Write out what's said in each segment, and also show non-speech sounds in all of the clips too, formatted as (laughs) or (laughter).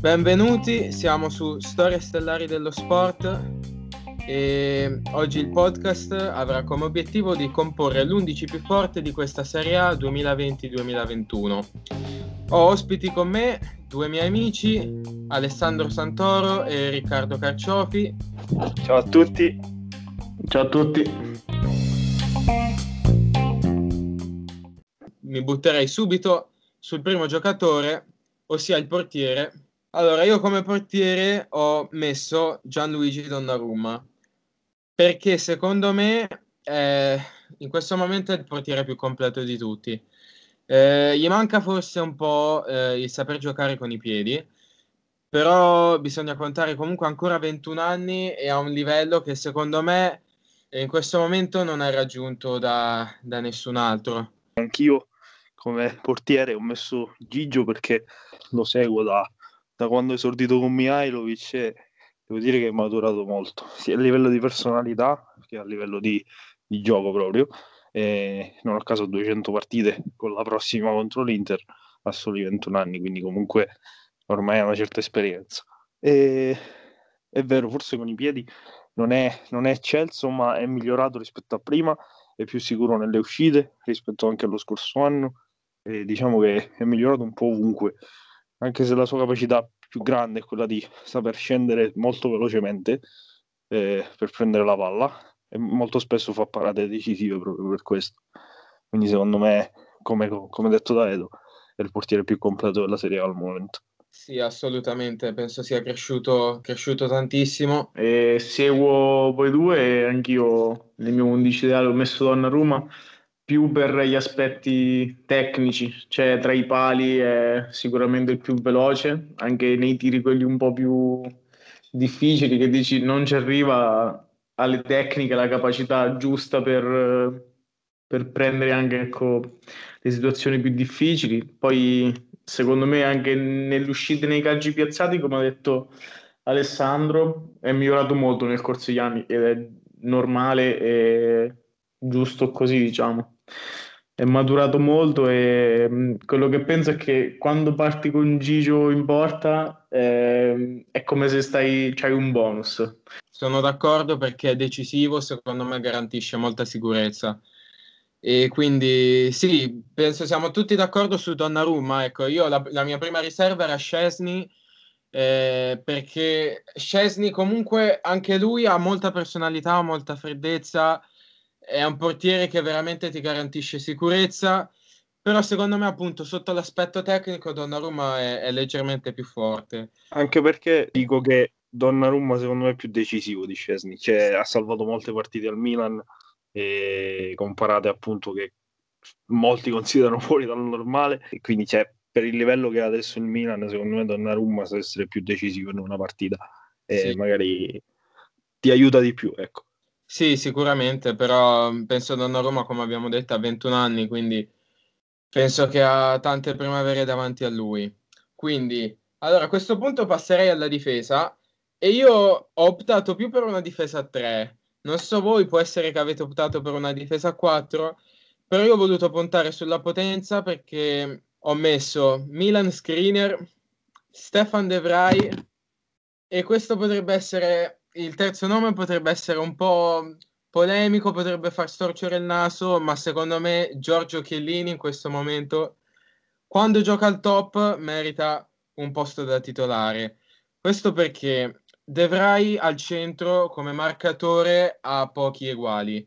Benvenuti, siamo su Storie Stellari dello Sport e oggi il podcast avrà come obiettivo di comporre l'11 più forte di questa Serie A 2020-2021. Ho ospiti con me due miei amici, Alessandro Santoro e Riccardo Carciofi. Ciao a tutti. Ciao a tutti. Mi butterei subito sul primo giocatore, ossia il portiere. Allora, io come portiere ho messo Gianluigi Donnarumma perché secondo me eh, in questo momento è il portiere più completo di tutti. Eh, gli manca forse un po' eh, il saper giocare con i piedi, però bisogna contare comunque ancora 21 anni e a un livello che secondo me in questo momento non è raggiunto da, da nessun altro. Anch'io come portiere ho messo Gigio perché lo seguo da, da quando è esordito con Mihailovic e devo dire che è maturato molto, sia a livello di personalità che a livello di, di gioco proprio. E non a caso 200 partite con la prossima contro l'Inter a soli 21 anni, quindi comunque ormai ha una certa esperienza. E, è vero, forse con i piedi non è, non è eccelso, ma è migliorato rispetto a prima, è più sicuro nelle uscite rispetto anche allo scorso anno. E diciamo che è migliorato un po' ovunque, anche se la sua capacità più grande è quella di saper scendere molto velocemente eh, per prendere la palla e molto spesso fa parate decisive proprio per questo. Quindi secondo me, come, come detto da Edo, è il portiere più completo della Serie A al momento. Sì, assolutamente, penso sia cresciuto, cresciuto tantissimo. E seguo voi due anch'io nel mio 11 ideale ho messo Donnarumma più per gli aspetti tecnici, cioè tra i pali è sicuramente il più veloce, anche nei tiri quelli un po' più difficili che dici non ci arriva alle tecniche, la capacità giusta per, per prendere anche ecco, le situazioni più difficili. Poi secondo me anche nelle uscite nei calci piazzati, come ha detto Alessandro, è migliorato molto nel corso degli anni ed è normale e giusto così, diciamo è maturato molto e mm, quello che penso è che quando parti con Gigio in porta eh, è come se stai, c'hai un bonus. Sono d'accordo perché è decisivo, secondo me garantisce molta sicurezza. E quindi sì, penso siamo tutti d'accordo su Donnarumma. Ecco, io la, la mia prima riserva era Scesni eh, perché Scesni comunque anche lui ha molta personalità, molta freddezza è un portiere che veramente ti garantisce sicurezza, però secondo me appunto sotto l'aspetto tecnico Donnarumma è, è leggermente più forte. Anche perché dico che Donnarumma secondo me è più decisivo di Scesni, cioè ha salvato molte partite al Milan e comparate appunto che molti considerano fuori dal normale e quindi c'è per il livello che ha adesso il Milan secondo me Donnarumma sa essere più decisivo in una partita e sì. magari ti aiuta di più ecco sì, sicuramente, però mhmm, penso a Donnarumma, come abbiamo detto, ha 21 anni, quindi penso che ha tante primavere davanti a lui. Quindi, allora a questo punto passerei alla difesa e io ho optato più per una difesa a 3. Non so voi, può essere che avete optato per una difesa a 4, però io ho voluto puntare sulla potenza perché ho messo Milan Screener, Stefan De Vrij e questo potrebbe essere il terzo nome potrebbe essere un po' polemico, potrebbe far storcere il naso, ma secondo me Giorgio Chiellini in questo momento, quando gioca al top, merita un posto da titolare. Questo perché De al centro come marcatore ha pochi uguali.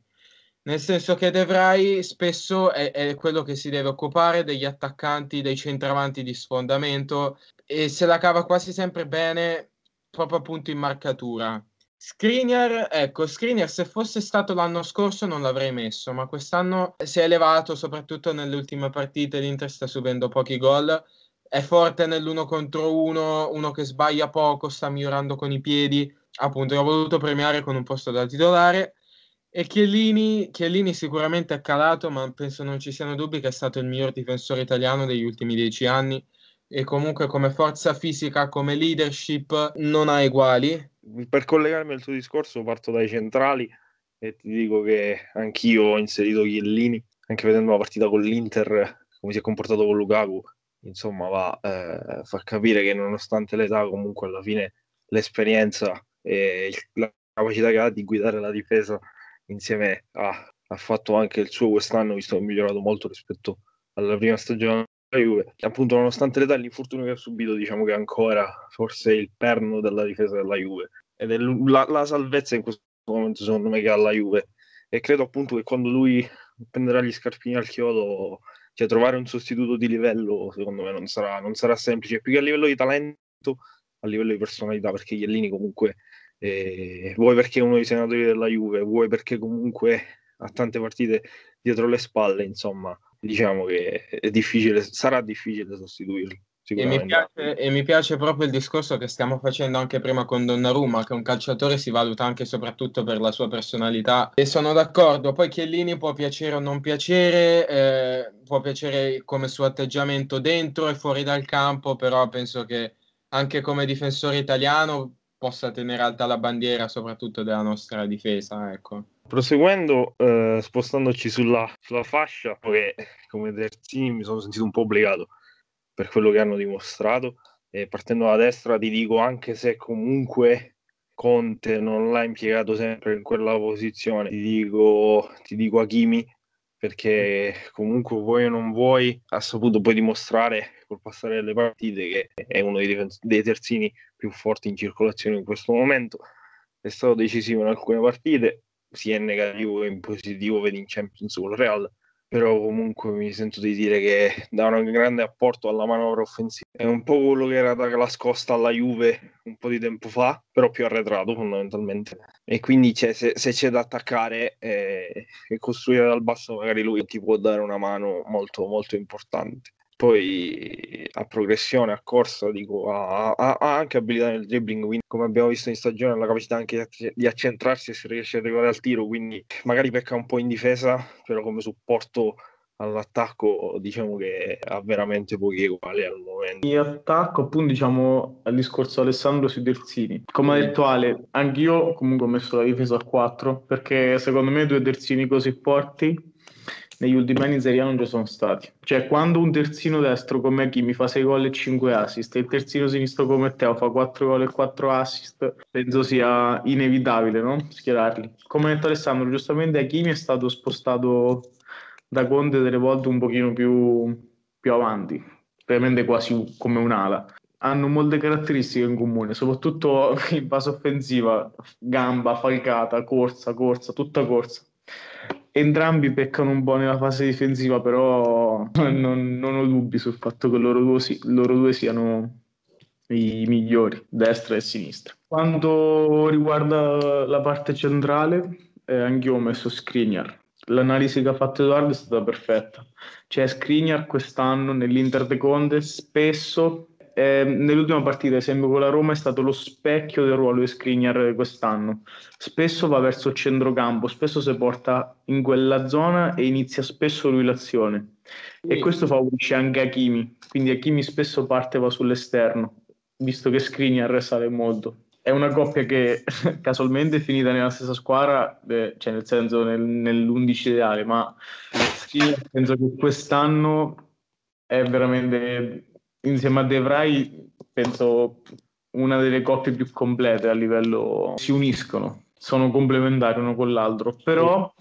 Nel senso che De spesso è, è, quello che si deve occupare degli attaccanti, dei centravanti di sfondamento e se la cava quasi sempre bene proprio appunto in marcatura. Skriniar, ecco, Skriniar se fosse stato l'anno scorso non l'avrei messo, ma quest'anno si è elevato soprattutto nelle ultime partite, l'Inter sta subendo pochi gol, è forte nell'uno contro uno, uno che sbaglia poco, sta migliorando con i piedi, appunto l'ho voluto premiare con un posto da titolare. E Chiellini, Chiellini sicuramente è calato, ma penso non ci siano dubbi che è stato il miglior difensore italiano degli ultimi dieci anni. E comunque come forza fisica, come leadership non ha uguali per collegarmi al tuo discorso parto dai centrali e ti dico che anch'io ho inserito Chiellini, anche vedendo la partita con l'Inter come si è comportato con Lukaku, insomma, va eh, far capire che nonostante l'età, comunque alla fine l'esperienza e la capacità che ha di guidare la difesa insieme a, ha fatto anche il suo quest'anno, visto che è migliorato molto rispetto alla prima stagione della Juve. Appunto, nonostante l'età e l'infortunio che ha subito, diciamo che ancora forse il perno della difesa della Juve. Ed è la, la salvezza in questo momento, secondo me, che ha la Juve. E credo appunto che quando lui prenderà gli scarpini al chiodo, cioè trovare un sostituto di livello, secondo me non sarà, non sarà semplice. Più che a livello di talento, a livello di personalità, perché Iellini comunque, eh, vuoi perché è uno dei senatori della Juve, vuoi perché comunque ha tante partite dietro le spalle, insomma, diciamo che è difficile, sarà difficile sostituirlo. E mi, piace, e mi, piace, proprio il discorso che stiamo facendo anche prima con Donnarumma, che un calciatore si valuta anche e soprattutto per la sua personalità. E sono d'accordo, poi Chiellini può piacere o non piacere, eh, può piacere come suo atteggiamento dentro e fuori dal campo, però penso che anche come difensore italiano possa tenere alta la bandiera soprattutto della nostra difesa. Ecco. Proseguendo, eh, spostandoci sulla, sulla fascia, che come terzini mi sono sentito un po' obbligato per quello che hanno dimostrato. E partendo da destra ti dico, anche se comunque Conte non l'ha impiegato sempre in quella posizione, ti dico, ti dico Hakimi, perché comunque vuoi o non vuoi, ha saputo poi dimostrare col passare delle partite che è uno dei, terzini più forti in circolazione in questo momento. È stato decisivo in alcune partite, sia in negativo che in positivo, vedi in Champions il Real, però comunque mi sento di dire che dà un grande apporto alla manovra offensiva. È un po' quello che era la scosta alla Juve un po' di tempo fa, però più arretrato fondamentalmente. E quindi c'è, se, se, c'è da attaccare eh, e costruire dal basso, magari lui ti può dare una mano molto, molto importante poi a progressione, a corsa, dico, ha, ha, ha, anche abilità nel dribbling, quindi come abbiamo visto in stagione ha la capacità anche di accentrarsi e se riesce a arrivare al tiro, quindi magari pecca un po' in difesa, però come supporto all'attacco diciamo che ha veramente pochi uguali al momento. In attacco appunto diciamo al discorso Alessandro sui terzini. Come ha detto Ale, anch'io comunque ho messo la difesa a 4 perché secondo me due terzini così forti negli ultimi anni in Serie A non ci sono stati. Cioè, quando un terzino destro come chi mi fa 6 gol e 5 assist e il terzino sinistro come Teo fa 4 gol e 4 assist, penso sia inevitabile no? schierarli. Come ha detto Alessandro, giustamente Hakimi è stato spostato da Conte delle volte un pochino più, più avanti, veramente quasi come un'ala hanno molte caratteristiche in comune, soprattutto in fase offensiva, gamba, falcata, corsa, corsa, tutta corsa entrambi peccano un po' nella fase difensiva, però (laughs) non, non ho dubbi sul fatto che loro due, si, loro due siano i migliori, destra e sinistra. Quanto riguarda la parte centrale, eh, anch'io ho messo Skriniar. L'analisi che ha fatto Edoardo è stata perfetta. Cioè, Skriniar quest'anno nell'Inter de Conte spesso eh, nell'ultima partita, esempio con la Roma, è stato lo specchio del ruolo di Skriniar quest'anno. Spesso va verso il centrocampo, spesso si porta in quella zona e inizia spesso lui l'azione. Sì. E questo favorisce anche Hakimi, quindi Hakimi spesso parte va sull'esterno, visto che Skriniar sale molto. È una coppia che (laughs) casualmente è finita nella stessa squadra, eh, cioè nel senso nel, nell'11 ideale, ma Skriniar penso che quest'anno è veramente insieme a De Vrij penso una delle coppie più complete a livello si uniscono sono complementari uno con l'altro. Però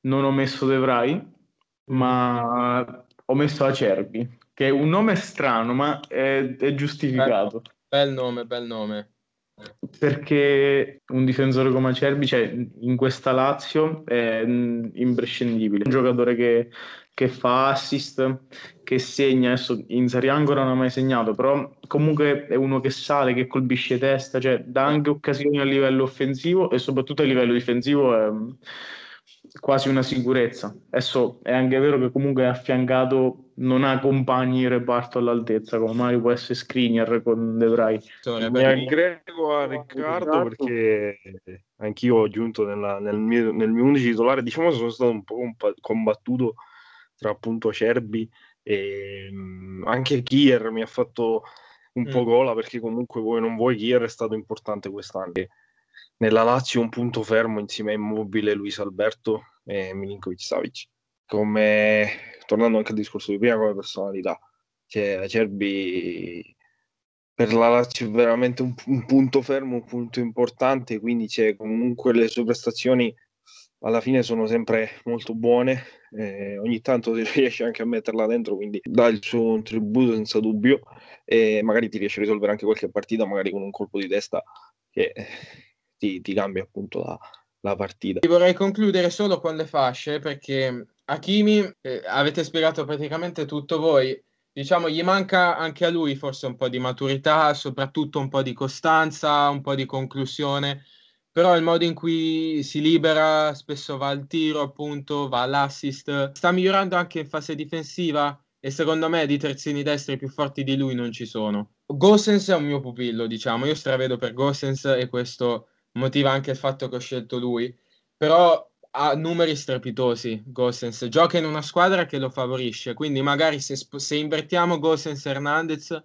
non ho messo De Vrij ma ho messo Acerbi che è un nome strano ma è, è giustificato. Bel nome bel nome. Perché un difensore come Acerbi cioè, in questa Lazio è imprescindibile. Un giocatore che che fa assist, che segna, adesso in Serie A ancora non ha mai segnato, però comunque è uno che sale, che colpisce testa, cioè dà anche occasioni a livello offensivo e soprattutto a livello difensivo è quasi una sicurezza. Adesso è anche vero che comunque è affiancato, non ha compagni in reparto all'altezza, come magari può essere Skriniar con De Vrij. Mi aggrego a Riccardo perché anch'io ho aggiunto nella, nel, mio, nel mio 11 titolare, diciamo sono stato un po' combattuto tra appunto Acerbi e mh, anche Kier mi ha fatto un mm. po' gola perché comunque vuoi non vuoi Kier è stato importante quest'anno. Nella Lazio un punto fermo insieme a Immobile, Luis Alberto e Milinkovic Savic. come tornando anche al discorso di prima come personalità, cioè Acerbi per la Lazio è veramente un, un, punto fermo, un punto importante, quindi c'è comunque le sue prestazioni alla fine sono sempre molto buone, eh, ogni tanto (laughs) riesce anche a metterla dentro, quindi dà il suo contributo senza dubbio e magari ti riesce a risolvere anche qualche partita, magari con un colpo di testa che ti, ti cambia appunto la, la partita. Vorrei concludere solo con le fasce perché Hakimi eh, avete spiegato praticamente tutto voi diciamo, gli manca anche a lui forse un po' di maturità, soprattutto un po' di costanza, un po' di conclusione, però il modo in cui si libera, spesso va al tiro, appunto, va all'assist, sta migliorando anche in fase difensiva e secondo me di terzini destri più forti di lui non ci sono. Gossens è un mio pupillo, diciamo, io stravedo per Gossens e questo motiva anche il fatto che ho scelto lui, però ha numeri strepitosi Gosens, gioca in una squadra che lo favorisce, quindi magari se, se invertiamo Gosens e Hernandez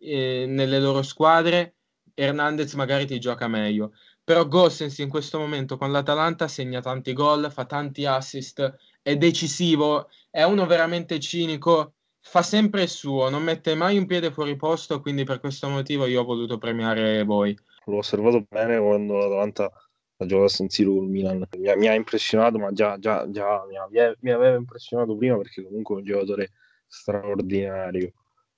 eh, nelle loro squadre, Hernandez magari ti gioca meglio. Però Gosens in questo momento con l'Atalanta segna tanti gol, fa tanti assist, è decisivo, è uno veramente cinico, fa sempre il suo, non mette mai un piede fuori posto, quindi per questo motivo io ho voluto premiare voi. L'ho osservato bene quando l'Atalanta ha giocato a San Siro col Milan. Mi ha, mi ha impressionato, ma già, già, già mi, ha, mi, aveva impressionato prima perché comunque è un giocatore straordinario.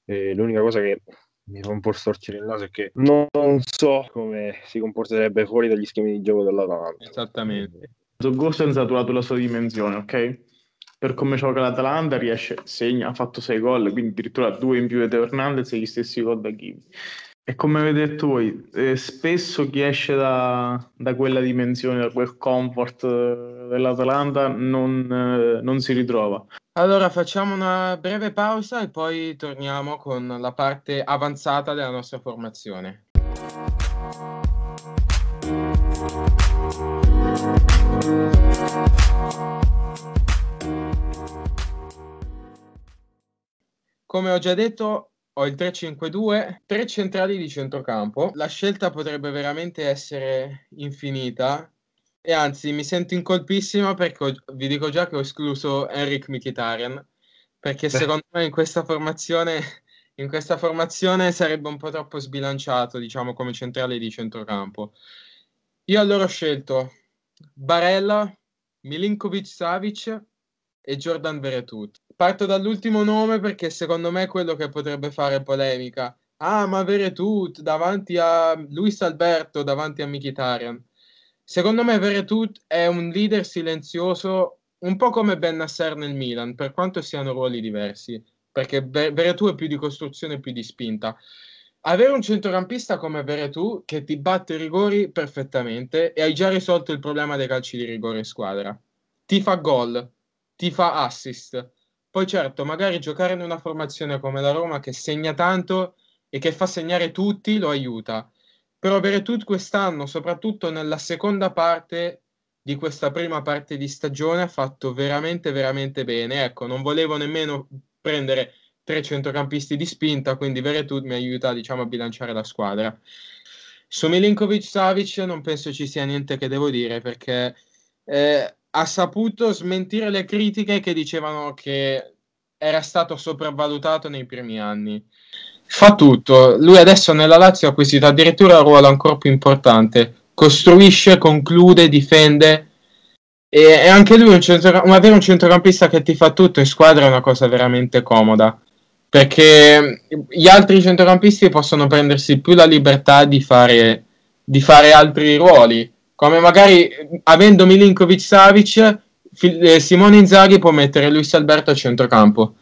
E l'unica cosa che mi fa un po' storcere il naso che non so come si comporterebbe fuori dagli schemi di gioco dell'Atalanta. Esattamente. Gosens ha trovato la sua dimensione, ok? Per come gioca l'Atalanta riesce, segna, ha fatto 6 gol, quindi addirittura due in più di Hernandez e gli stessi gol da Ghibli. E come avete detto voi, eh, spesso chi esce da, da, quella dimensione, da quel comfort eh, dell'Atalanta non, eh, non si ritrova. Allora facciamo una breve pausa e poi torniamo con la parte avanzata della nostra formazione. Come ho già detto, ho il 3-5-2, tre centrali di centrocampo. La scelta potrebbe veramente essere infinita. E anzi, mi sento in colpissimo perché ho, vi dico già che ho escluso Enric Mkhitaryan. Perché secondo me in questa formazione in questa formazione sarebbe un po' troppo sbilanciato, diciamo, come centrale di centrocampo. Io allora ho scelto Barella, Milinkovic Savic e Jordan Veretut parto dall'ultimo nome perché secondo me è quello che potrebbe fare polemica. Ah, ma Veretut davanti a Luis Alberto, davanti a Mkhitaryan. Secondo me Veretut è un leader silenzioso, un po' come Ben Nasser nel Milan, per quanto siano ruoli diversi, perché Veretù è più di costruzione, più di spinta. Avere un centrocampista come Veretù che ti batte i rigori perfettamente e hai già risolto il problema dei calci di rigore in squadra. Ti fa gol, ti fa assist, poi certo, magari giocare in una formazione come la Roma che segna tanto e che fa segnare tutti lo aiuta. Però Veretut quest'anno, soprattutto nella seconda parte di questa prima parte di stagione, ha fatto veramente, veramente bene. Ecco, non volevo nemmeno prendere tre centrocampisti di spinta, quindi Veretut mi aiuta, diciamo, a bilanciare la squadra. Su Milinkovic Savic non penso ci sia niente che devo dire perché eh, ha saputo smentire le critiche che dicevano che era stato sopravvalutato nei primi anni. Fa tutto. Lui adesso nella Lazio ha acquisito addirittura un ruolo ancora più importante. Costruisce, conclude, difende. E, anche lui, un centro, avere un centrocampista che ti fa tutto in squadra è una cosa veramente comoda. Perché gli altri centrocampisti possono prendersi più la libertà di fare, di fare altri ruoli come magari avendo Milinkovic Savic eh, Simone Inzaghi può mettere Luis Alberto a centrocampo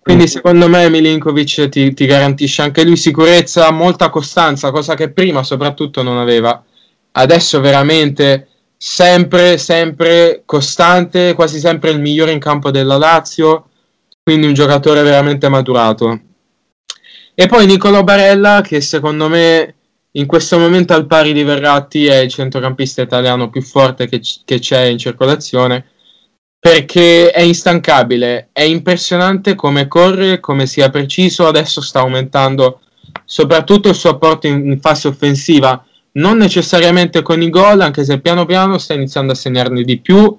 quindi mm. secondo me Milinkovic ti, ti, garantisce anche lui sicurezza, molta costanza, cosa che prima soprattutto non aveva. Adesso veramente sempre, sempre costante, quasi sempre il migliore in campo della Lazio, quindi un giocatore veramente maturato. E poi Nicolo Barella che secondo me in questo momento al pari di Verratti è il centrocampista italiano più forte che, c- che c'è in circolazione perché è instancabile, è impressionante come corre, come sia preciso, adesso sta aumentando soprattutto il suo apporto in, in fase offensiva, non necessariamente con i gol, anche se piano piano sta iniziando a segnarne di più,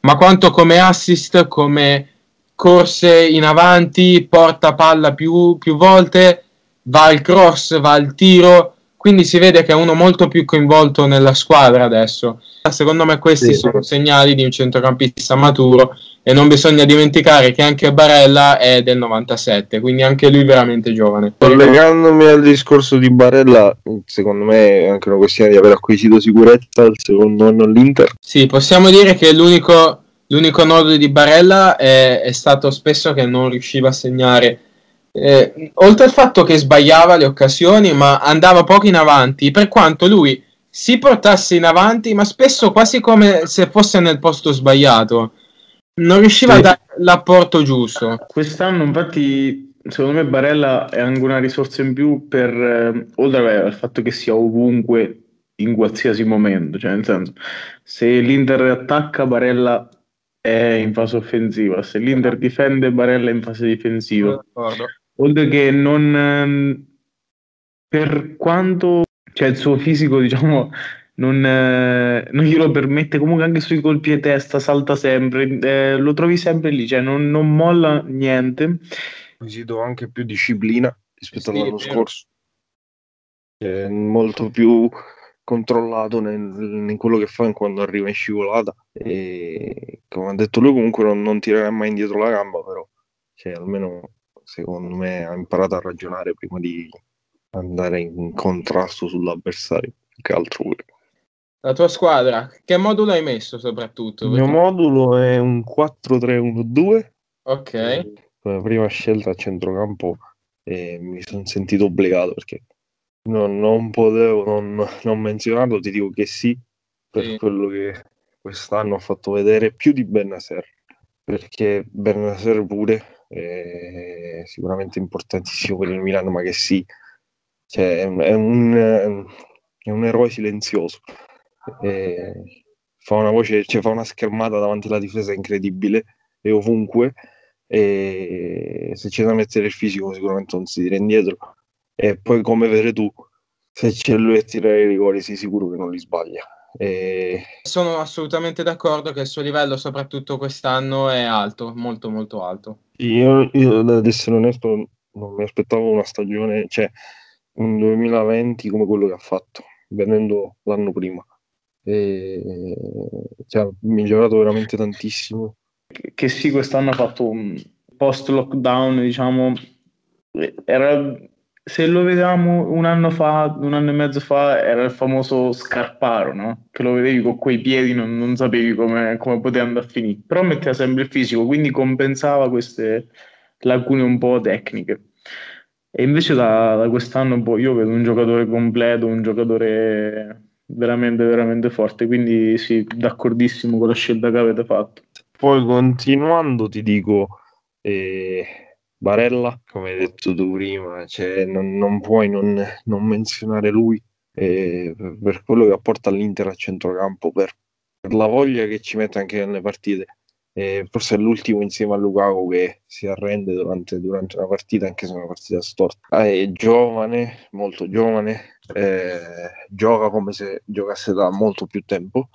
ma quanto come assist, come corse in avanti, porta palla più, più volte, va al cross, va al tiro, quindi si vede che è uno molto più coinvolto nella squadra adesso. Secondo me questi sì. sono segnali di un centrocampista maturo e non bisogna dimenticare che anche Barella è del 97, quindi anche lui veramente giovane. Collegandomi al discorso di Barella, secondo me è anche una questione di aver acquisito sicurezza al secondo anno all'Inter. Sì, possiamo dire che l'unico, l'unico nodo di Barella è, è, stato spesso che non riusciva a segnare. Eh, oltre al fatto che sbagliava le occasioni, ma andava poco in avanti, per quanto lui si portasse in avanti, ma spesso quasi come se fosse nel posto sbagliato non riusciva sì. a dare l'apporto giusto. Quest'anno, infatti, secondo me Barella è anche una risorsa in più per eh, oltre al fatto che sia ovunque in qualsiasi momento. Cioè, nel senso, se l'Inter attacca, Barella è in fase offensiva, se l'Inter difende, Barella è in fase difensiva. Oltre che non ehm, per quanto cioè il suo fisico, diciamo non, eh, non, glielo permette comunque anche sui colpi di testa salta sempre eh, lo trovi sempre lì cioè non, non molla niente. Acquisito anche più disciplina rispetto sì, all'anno scorso. È molto più controllato nel, in quello che fa quando arriva in scivolata e come ha detto lui comunque non, non tirerà mai indietro la gamba però cioè, almeno secondo me ha imparato a ragionare prima di andare in contrasto sull'avversario che altro la tua squadra, che modulo hai messo soprattutto? Il mio modulo è un 4-3-1-2. Ok. La prima scelta a centrocampo e mi sono sentito obbligato perché non, non potevo non, non, menzionarlo, ti dico che sì, per sì. quello che quest'anno ho fatto vedere più di Bennaser, perché Bennaser pure è sicuramente importantissimo per il Milano, ma che sì, cioè, è, un, è, un, eroe silenzioso fa una voce, cioè fa una schermata davanti alla difesa incredibile e ovunque. E se c'è da mettere il fisico, sicuramente non si tira indietro. E poi, come vedi tu, se c'è lui a tirare i rigori, sei sicuro che non li sbaglia. E... Sono assolutamente d'accordo che il suo livello, soprattutto quest'anno, è alto, molto molto alto. Io, io ad essere onesto, non mi aspettavo una stagione, cioè un 2020 come quello che ha fatto, venendo l'anno prima e cioè, ha migliorato veramente tantissimo. Che sì, quest'anno ha fatto un post lockdown, diciamo, era, se lo vedevamo un anno fa, un anno e mezzo fa, era il famoso scarparo, no? Che lo vedevi con quei piedi, non, non sapevi come, come poteva andare a finire, però metteva sempre il fisico, quindi compensava queste lacune un po' tecniche. E invece da, da quest'anno boh, io vedo un giocatore completo, un giocatore veramente, veramente forte. Quindi sì, d'accordissimo con la scelta che avete fatto. Poi continuando ti dico, eh, Barella, come hai detto tu prima, cioè, non, non puoi non, non, menzionare lui eh, per quello che apporta all'Inter a centrocampo, per, per la voglia che ci mette anche nelle partite eh, forse è l'ultimo insieme a Lukaku che si arrende durante, durante una partita, anche se è una partita storta. Ah, è giovane, molto giovane, eh, gioca come se giocasse da molto più tempo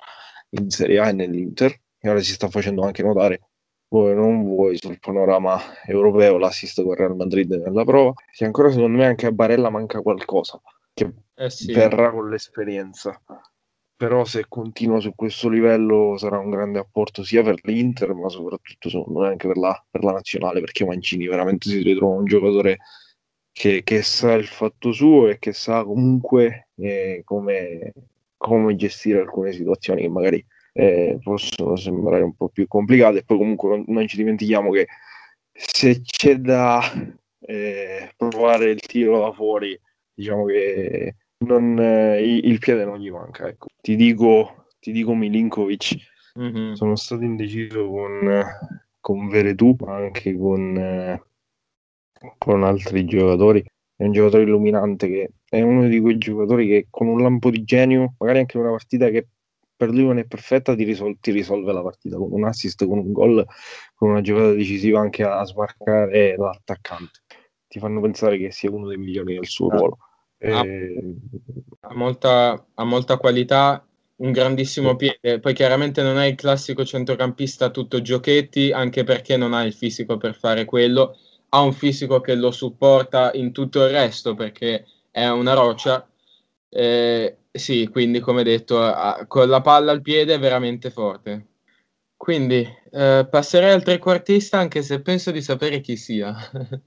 in Serie A e nell'Inter, e ora si sta facendo anche notare vuoi non vuoi sul panorama europeo l'assist con Real Madrid nella prova che ancora secondo me anche a Barella manca qualcosa che eh sì. verrà con l'esperienza però se continua su questo livello sarà un grande apporto sia per l'Inter ma soprattutto secondo me anche per la, per la nazionale perché Mancini veramente si ritrova un giocatore che, che sa il fatto suo e che sa comunque eh, come, come, gestire alcune situazioni che magari eh, possono sembrare un po' più complicate e poi comunque non, non ci dimentichiamo che se c'è da eh, provare il tiro da fuori diciamo che non, eh, il piede non gli manca. Ecco. Ti, dico, ti dico Milinkovic. Mm-hmm. Sono stato indeciso con, con Veretù, ma anche con, eh, con altri giocatori. È un giocatore illuminante che è uno di quei giocatori che con un lampo di genio, magari anche una partita che per lui non è perfetta, ti, risol- ti risolve la partita con un assist, con un gol, con una giocata decisiva anche a smarcare l'attaccante. Ti fanno pensare che sia uno dei migliori nel suo ah. ruolo ha, eh, ha, molta, ha molta qualità un grandissimo piede, poi chiaramente non è il classico centrocampista tutto giochetti, anche perché non ha il fisico per fare quello, ha un fisico che lo supporta in tutto il resto perché è una roccia. Eh, sì, quindi come detto, ha, con la palla al piede è veramente forte. Quindi eh, passerei al trequartista anche se penso di sapere chi sia. (laughs)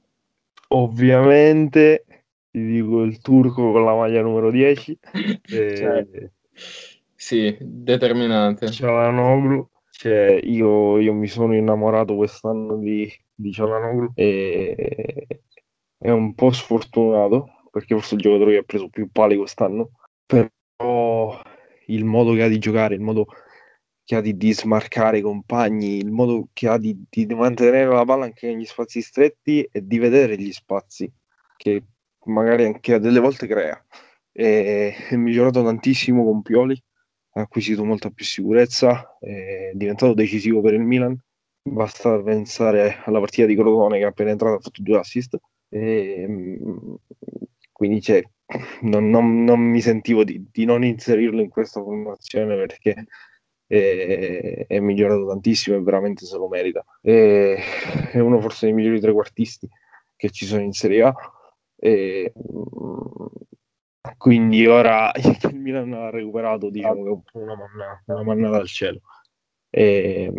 Ovviamente ti dico il turco con la maglia numero 10. e... cioè, sì, determinante. Cialanoglu. Cioè, io, io, mi sono innamorato quest'anno di, di Cialanoglu e è un po' sfortunato perché forse il giocatore che ha preso più pali quest'anno, però il modo che ha di giocare, il modo che ha di, di smarcare i compagni, il modo che ha di, di, mantenere la palla anche negli spazi stretti e di vedere gli spazi che magari anche a delle volte crea. E, è migliorato tantissimo con Pioli, ha acquisito molta più sicurezza, è diventato decisivo per il Milan. Basta pensare alla partita di Crotone che appena entrato ha fatto due assist. E, quindi cioè, non, non, non, mi sentivo di, di, non inserirlo in questa formazione perché è, è, migliorato tantissimo e veramente se lo merita. E, è uno forse dei migliori trequartisti che ci sono in Serie A. E, quindi ora (laughs) il Milan ha recuperato diciamo che una manna, una manna dal cielo. E,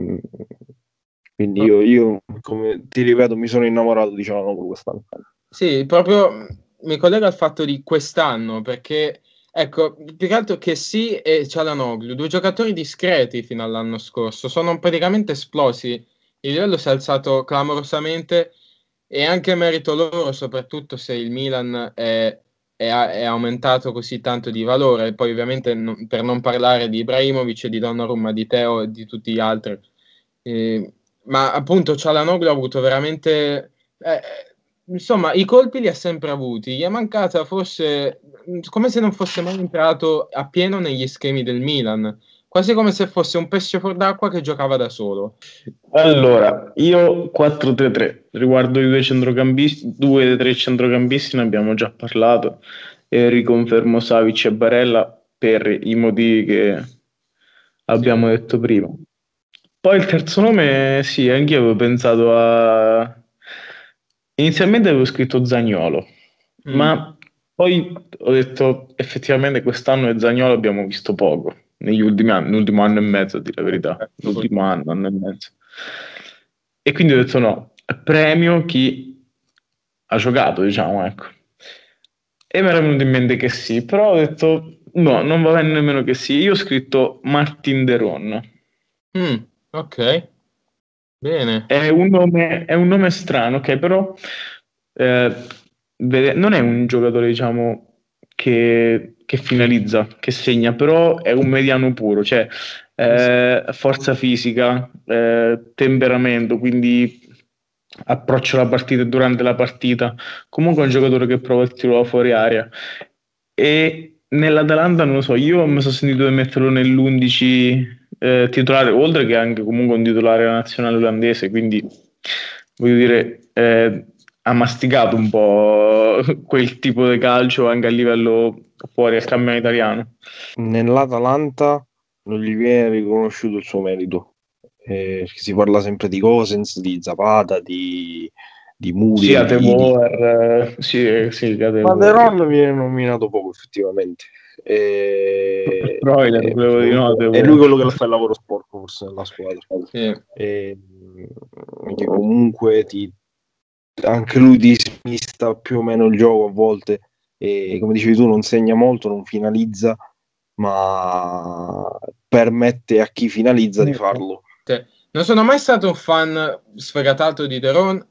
quindi io, io, come ti ripeto, mi sono innamorato diciamo per quest'anno. Sì, proprio mi collega al fatto di quest'anno, perché ecco, più che altro che sì e Cialanoglu, due giocatori discreti fino all'anno scorso, sono praticamente esplosi, il livello si è alzato clamorosamente e anche merito loro, soprattutto se il Milan è, è, è aumentato così tanto di valore, poi ovviamente no, per non parlare di Ibrahimovic, di Donnarumma, di Teo e di tutti gli altri. Eh, ma appunto Cialanoglu ha avuto veramente... Eh, insomma, i colpi li ha sempre avuti. Gli è mancata forse come se non fosse mai entrato appieno negli schemi del Milan. Quasi come se fosse un pesce fuor d'acqua che giocava da solo. Allora, io 4-3-3 riguardo i due centrocampisti, due dei tre centrocampisti ne abbiamo già parlato e riconfermo Savic e Barella per i motivi che abbiamo detto prima. Poi il terzo nome, sì, anche io avevo pensato a Inizialmente avevo scritto Zagnolo, mm. ma poi ho detto effettivamente quest'anno e Zagnolo abbiamo visto poco, negli ultimi anni, l'ultimo anno e mezzo a dire la verità, eh, l'ultimo anno, anno e mezzo. E quindi ho detto no, premio chi ha giocato, diciamo, ecco. E mi era venuto in mente che sì, però ho detto no, non va bene nemmeno che sì. Io ho scritto Martin Deron. Mm, ok. Bene. È un nome, è un nome strano, ok, però eh, non è un giocatore, diciamo, che, che, finalizza, che segna, però è un mediano puro, cioè eh, forza fisica, eh, temperamento, quindi approccio alla partita durante la partita. Comunque è un giocatore che prova il tiro fuori aria. E nell'Atalanta non lo so, io mi sono sentito di metterlo nell'11 eh, titolare, oltre che anche comunque un titolare nazionale olandese, quindi voglio dire, eh, ha masticato un po' (laughs) quel tipo di calcio anche a livello fuori al campionato italiano. Nell'Atalanta non gli viene riconosciuto il suo merito. Eh, si parla sempre di Gosens, di Zapata, di, di Muri. Sì, Atemoer, sì, sì, Ma Deron viene nominato poco effettivamente. E, Broiler, e, di no, è lui quello che fa il lavoro sporco forse nella squadra sì. e, che comunque ti, anche lui dismista più o meno il gioco a volte e come dicevi tu non segna molto, non finalizza ma permette a chi finalizza di farlo sì. non sono mai stato un fan sfegatato di Deron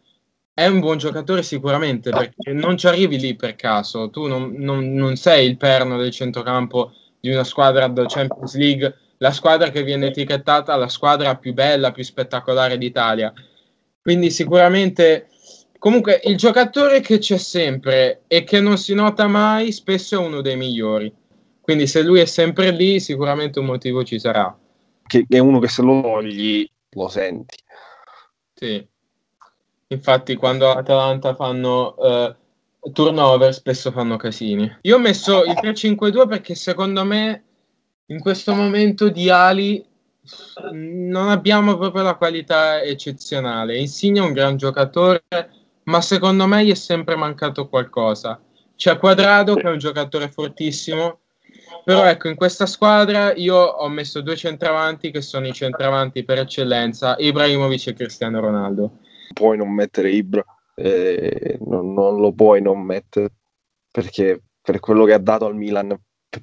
è un buon giocatore sicuramente perché non ci arrivi lì per caso, tu non, non, non sei il perno del centrocampo di una squadra da Champions League, la squadra che viene etichettata la squadra più bella, più spettacolare d'Italia. Quindi sicuramente comunque il giocatore che c'è sempre e che non si nota mai spesso è uno dei migliori. Quindi se lui è sempre lì sicuramente un motivo ci sarà. Che è uno che se lo togli lo senti. Sì. Infatti, quando Atalanta fanno uh, turnover, spesso fanno casini. Io ho messo il 3-5-2 perché secondo me in questo momento di ali non abbiamo proprio la qualità eccezionale. Insigne è un gran giocatore, ma secondo me gli è sempre mancato qualcosa. C'è Quadrado che è un giocatore fortissimo, però ecco, in questa squadra io ho messo due centravanti che sono i centravanti per eccellenza, Ibrahimovic e Cristiano Ronaldo. Puoi non mettere Ibra, eh, non, non lo puoi non mettere, perché per quello che ha dato al Milan,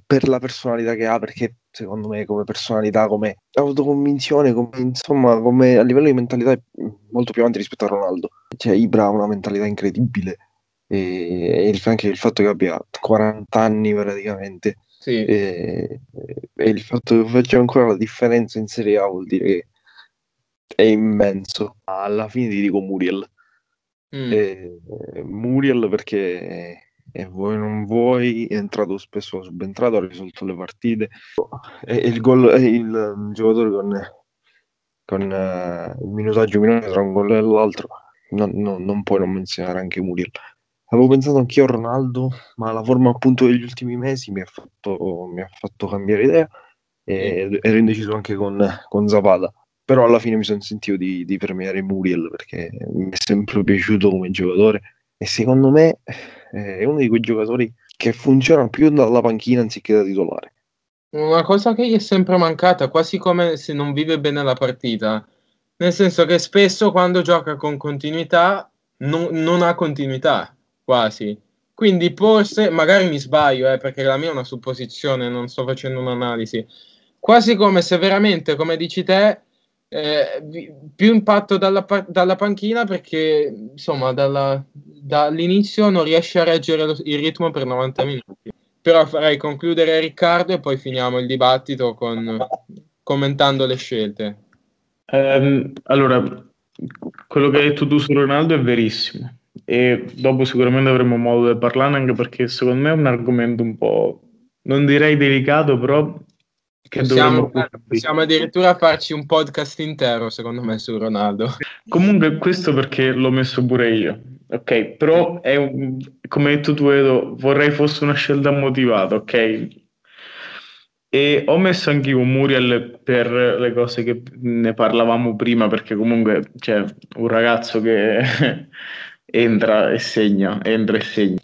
per la personalità che ha, perché secondo me come personalità, come autoconvinzione, come, insomma, come a livello di mentalità è molto più avanti rispetto a Ronaldo. Cioè Ibra ha una mentalità incredibile e, e anche il fatto che abbia 40 anni praticamente sì. e, e, il fatto che faccia ancora la differenza in Serie A vuol dire che è immenso. Alla fine ti dico Muriel. Mm. E, Muriel perché e vuoi non vuoi è entrato spesso subentrato ha risolto le partite e, il, gol, e il giocatore con, con uh, il minutaggio minore tra un gol e l'altro non, non, non puoi non menzionare anche Muriel avevo pensato anch'io a Ronaldo ma la forma appunto degli ultimi mesi mi ha fatto, mi ha fatto cambiare idea e ero indeciso anche con, con Zapata però alla fine mi sono sentito di, di premiare Muriel perché mi è sempre piaciuto come giocatore e secondo me eh, è uno di quei giocatori che funziona più dalla panchina anziché da titolare. Una cosa che gli è sempre mancata, quasi come se non vive bene la partita, nel senso che spesso quando gioca con continuità non, non ha continuità, quasi. Quindi forse, magari mi sbaglio, eh, perché la mia è una supposizione, non sto facendo un'analisi, quasi come se veramente, come dici te, eh, più impatto dalla, dalla, panchina perché insomma dalla, dall'inizio non riesce a reggere lo, il ritmo per 90 minuti. Però farei concludere Riccardo e poi finiamo il dibattito con, commentando le scelte. Um, allora quello che hai detto tu su Ronaldo è verissimo e dopo sicuramente avremo modo di parlarne anche perché secondo me è un argomento un po' non direi delicato però Possiamo, possiamo, addirittura farci un podcast intero, secondo me, su Ronaldo. Comunque, questo perché l'ho messo pure io. Ok, però è un, come hai detto tu, Edo, vorrei fosse una scelta motivata, ok? E ho messo anche io Muriel per le cose che ne parlavamo prima, perché comunque c'è un ragazzo che (laughs) entra e segna, entra e segna.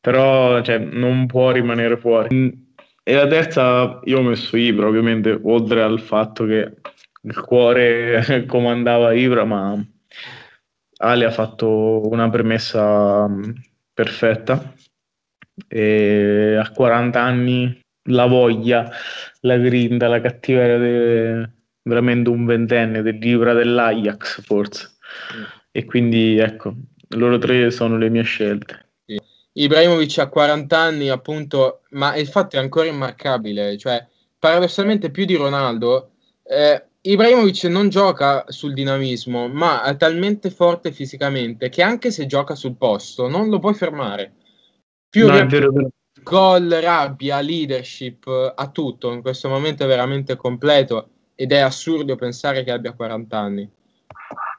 Però cioè, non può rimanere fuori e la terza io ho messo Ibra, ovviamente, oltre al fatto che il cuore (laughs) comandava Ibra, ma Ali ha fatto una premessa mm, perfetta. E a 40 anni la voglia, la grinta, la cattiveria, de... veramente un ventenne dell'Ibra dell'Ajax forse. Mm. E quindi ecco, loro tre sono le mie scelte. Ibrahimovic ha 40 anni, appunto, ma il fatto è ancora immarcabile, cioè paradossalmente più di Ronaldo, eh, Ibrahimovic non gioca sul dinamismo, ma è talmente forte fisicamente che anche se gioca sul posto non lo puoi fermare. Più no, vero, gol, rabbia, leadership, ha tutto, in questo momento è veramente completo ed è assurdo pensare che abbia 40 anni.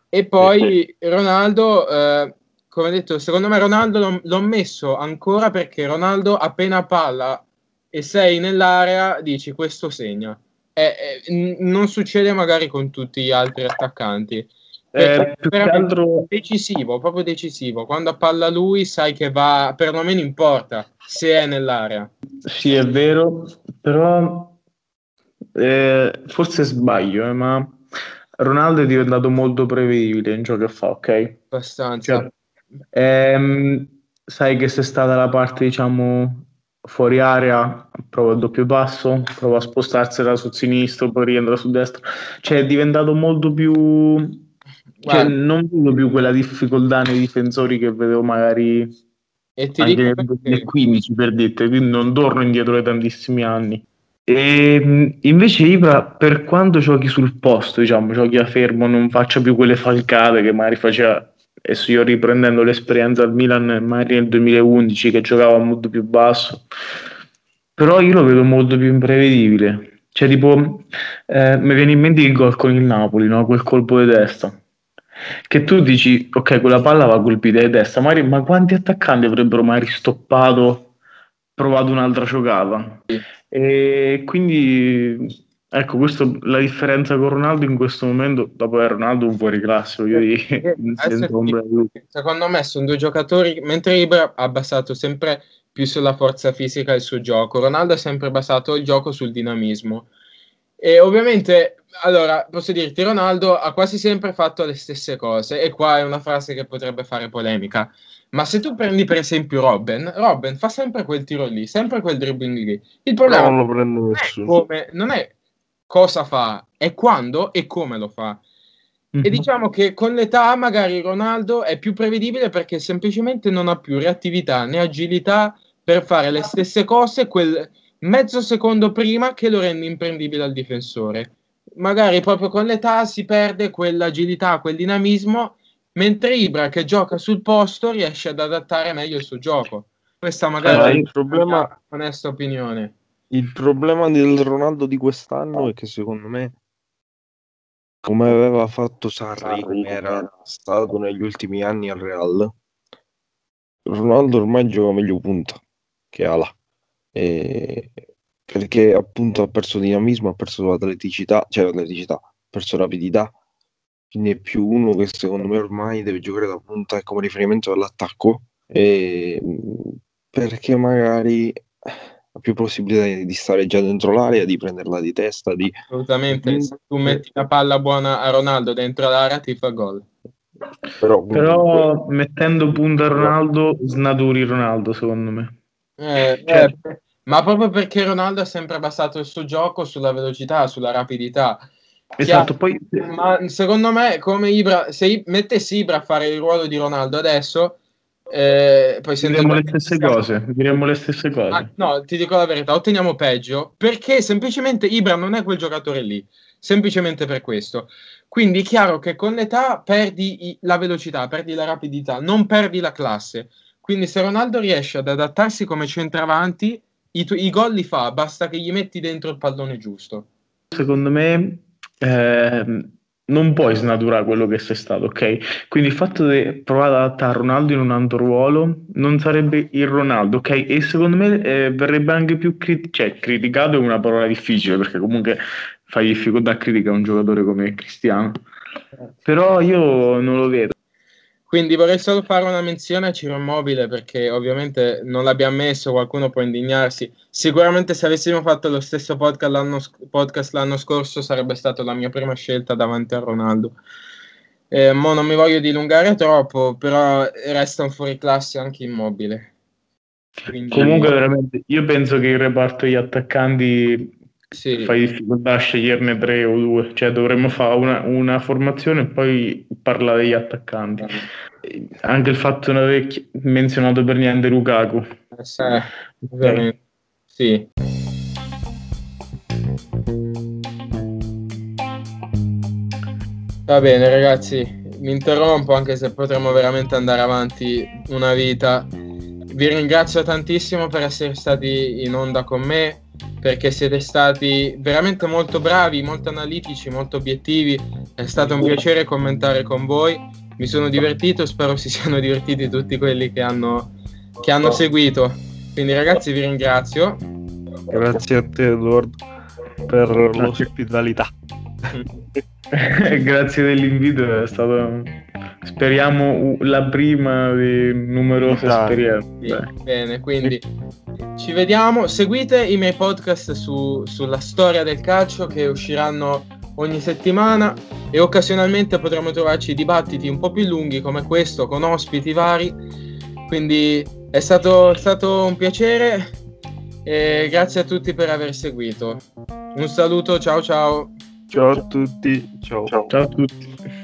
E poi Ronaldo... Eh, come detto, secondo me Ronaldo l'ho, l'ho messo ancora perché Ronaldo appena palla e sei nell'area dici questo segna. Eh, eh, non succede magari con tutti gli altri attaccanti. Eh, che altro decisivo, proprio decisivo. Quando palla lui sai che va, perlomeno importa se è nell'area. Sì, è vero, però eh, forse sbaglio, eh, ma Ronaldo è diventato molto prevedibile in ciò che fa, ok? Abbastanza. Cioè, Ehm, sai che se sta dalla parte, diciamo, fuori area, prova il doppio passo, prova a spostarsela sul sinistro, poi rientra sul destro. Cioè è diventato molto più... Cioè, non vedo più quella difficoltà nei difensori che vedevo magari e ti anche nel 2015 per dirti, quindi non torno indietro di tantissimi anni. E ehm, invece Ibra, per quanto giochi sul posto, diciamo, giochi a fermo, non faccia più quelle falcate che magari faceva adesso io riprendendo l'esperienza al Milan magari nel 2011 che giocava molto più basso però io lo vedo molto più imprevedibile cioè tipo eh, mi viene in mente il gol con il Napoli no? quel colpo di testa che tu dici ok quella palla va colpita di testa magari, ma quanti attaccanti avrebbero mai stoppato provato un'altra giocata. Sì. E quindi ecco, questo, la differenza con Ronaldo in questo momento, dopo è Ronaldo un fuori classe, voglio dire, (laughs) secondo me sono due giocatori, mentre Ibra ha basato sempre più sulla forza fisica il suo gioco, Ronaldo ha sempre basato il gioco sul dinamismo. E ovviamente, allora, posso dirti, Ronaldo ha quasi sempre fatto le stesse cose, e qua è una frase che potrebbe fare polemica. Ma se tu prendi per esempio Robben, Robben fa sempre quel tiro lì, sempre quel dribbling lì. Il problema non, lo prende non, è come, non è cosa fa, è quando e come lo fa. Mm-hmm. E mhm. diciamo che con l'età magari Ronaldo è più prevedibile perché semplicemente non ha più reattività né agilità per fare le stesse cose quel mezzo secondo prima che lo rende imprendibile al difensore. Magari proprio con l'età si perde quell'agilità, quel dinamismo mentre Ibra che gioca sul posto riesce ad adattare meglio il suo gioco. Questa magari allora, è il problema, onesta opinione. Il problema del Ronaldo di quest'anno è che secondo me, come aveva fatto Sarri, come era stato negli ultimi anni al Real, Ronaldo ormai gioca meglio punta che ala. E... Perché appunto ha perso dinamismo, ha perso atleticità, cioè atleticità, ha perso rapidità. Quindi è più uno che secondo me ormai deve giocare da punta come riferimento all'attacco. E, perché magari ha più possibilità di stare già dentro l'area, di prenderla di testa. Di... Assolutamente, se tu metti la palla buona a Ronaldo dentro l'area ti fa gol. Però, Però mettendo punta a Ronaldo snaturi Ronaldo secondo me. Eh, cioè, eh, ma proprio perché Ronaldo ha sempre basato il suo gioco sulla velocità, sulla rapidità Esatto, poi... Ma secondo me, come Ibra, se mettessi Ibra a fare il ruolo di Ronaldo adesso, eh, poi diremmo le stesse cose. Diremmo le stesse cose. Ah, no, ti dico la verità, otteniamo peggio perché semplicemente Ibra non è quel giocatore lì. Semplicemente per questo. Quindi è chiaro che con l'età perdi la velocità, perdi la rapidità, non perdi la classe. Quindi se Ronaldo riesce ad adattarsi come centravanti, i, i gol li fa, basta che gli metti dentro il pallone giusto. Secondo me eh, non puoi snaturare quello che sei stato, ok? Quindi il fatto di provare ad adattare Ronaldo in un altro ruolo non sarebbe il Ronaldo, ok? E secondo me eh, verrebbe anche più crit- cioè, criticato è una parola difficile perché comunque fai difficoltà a criticare un giocatore come Cristiano. Però io non lo vedo. Quindi vorrei solo fare una menzione a Ciro Immobile perché ovviamente non l'abbiamo messo, qualcuno può indignarsi. Sicuramente se avessimo fatto lo stesso podcast l'anno, podcast l'anno scorso sarebbe stata la mia prima scelta davanti a Ronaldo. Eh, mo non mi voglio dilungare troppo, però resta un fuoriclasse anche Immobile. Quindi... Comunque veramente io penso che il reparto degli attaccanti sì. fai difficoltà a sceglierne tre o due, cioè dovremmo fare una, una formazione e poi parlare degli attaccanti. Eh. Anche il fatto di non aver menzionato per niente Lukaku. Eh. Sì. Va bene ragazzi, mi interrompo anche se potremmo veramente andare avanti una vita. Vi ringrazio tantissimo per essere stati in onda con me perché siete stati veramente molto bravi, molto analitici, molto obiettivi. È stato un piacere commentare con voi. Mi sono divertito, spero si siano (laughs) divertiti tutti quelli che hanno, che hanno seguito. Quindi ragazzi vi ringrazio. Grazie a te Edward per l'ospitalità. (laughs) (laughs) Grazie dell'invito, è stato speriamo la prima di numerose Dai. esperienze. Sì, bene, quindi ci vediamo. Seguite i miei podcast su, sulla storia del calcio che usciranno ogni settimana e occasionalmente potremo trovarci dibattiti un po' più lunghi come questo con ospiti vari. Quindi è stato, è stato un piacere e grazie a tutti per aver seguito. Un saluto, ciao ciao. Ciao a tutti. Ciao, ciao a tutti.